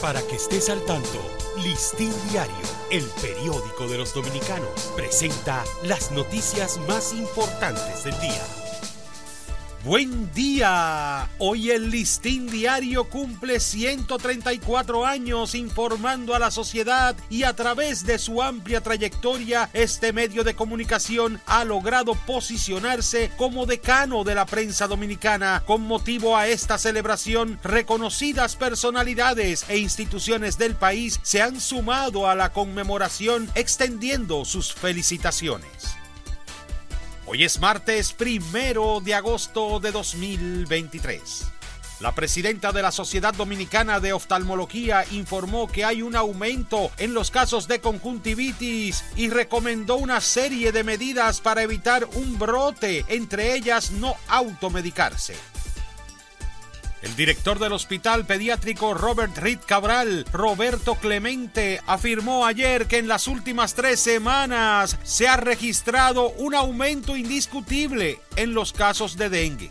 Para que estés al tanto, Listín Diario, el periódico de los dominicanos, presenta las noticias más importantes del día. Buen día. Hoy el Listín Diario cumple 134 años informando a la sociedad y a través de su amplia trayectoria este medio de comunicación ha logrado posicionarse como decano de la prensa dominicana. Con motivo a esta celebración, reconocidas personalidades e instituciones del país se han sumado a la conmemoración extendiendo sus felicitaciones. Hoy es martes primero de agosto de 2023. La presidenta de la Sociedad Dominicana de Oftalmología informó que hay un aumento en los casos de conjuntivitis y recomendó una serie de medidas para evitar un brote, entre ellas no automedicarse. El director del Hospital Pediátrico Robert Reed Cabral, Roberto Clemente, afirmó ayer que en las últimas tres semanas se ha registrado un aumento indiscutible en los casos de dengue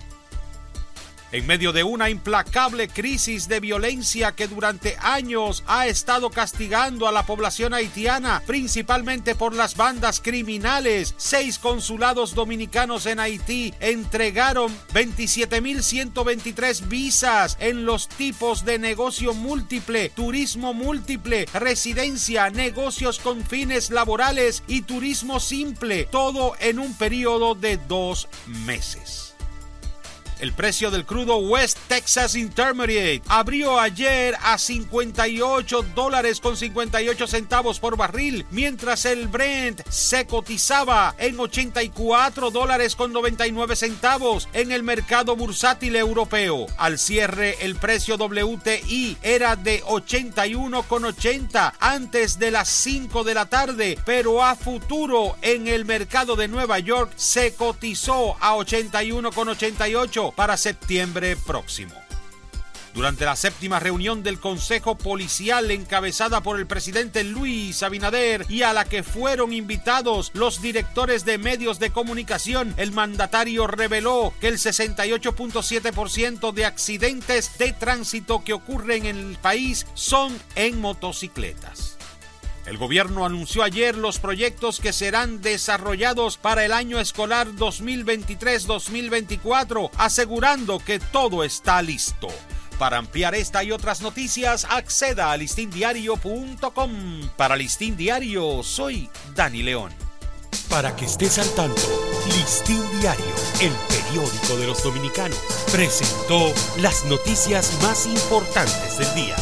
en medio de una implacable crisis de violencia que durante años ha estado castigando a la población haitiana, principalmente por las bandas criminales. Seis consulados dominicanos en Haití entregaron 27.123 visas en los tipos de negocio múltiple, turismo múltiple, residencia, negocios con fines laborales y turismo simple, todo en un periodo de dos meses. El precio del crudo West Texas Intermediate abrió ayer a 58 dólares con 58 centavos por barril, mientras el Brent se cotizaba en 84 dólares con 99 centavos en el mercado bursátil europeo. Al cierre, el precio WTI era de 81,80 antes de las 5 de la tarde, pero a futuro en el mercado de Nueva York se cotizó a 81,88 para septiembre próximo. Durante la séptima reunión del Consejo Policial encabezada por el presidente Luis Abinader y a la que fueron invitados los directores de medios de comunicación, el mandatario reveló que el 68.7% de accidentes de tránsito que ocurren en el país son en motocicletas. El gobierno anunció ayer los proyectos que serán desarrollados para el año escolar 2023-2024, asegurando que todo está listo. Para ampliar esta y otras noticias, acceda a listindiario.com. Para Listín Diario, soy Dani León. Para que estés al tanto, Listín Diario, el periódico de los dominicanos, presentó las noticias más importantes del día.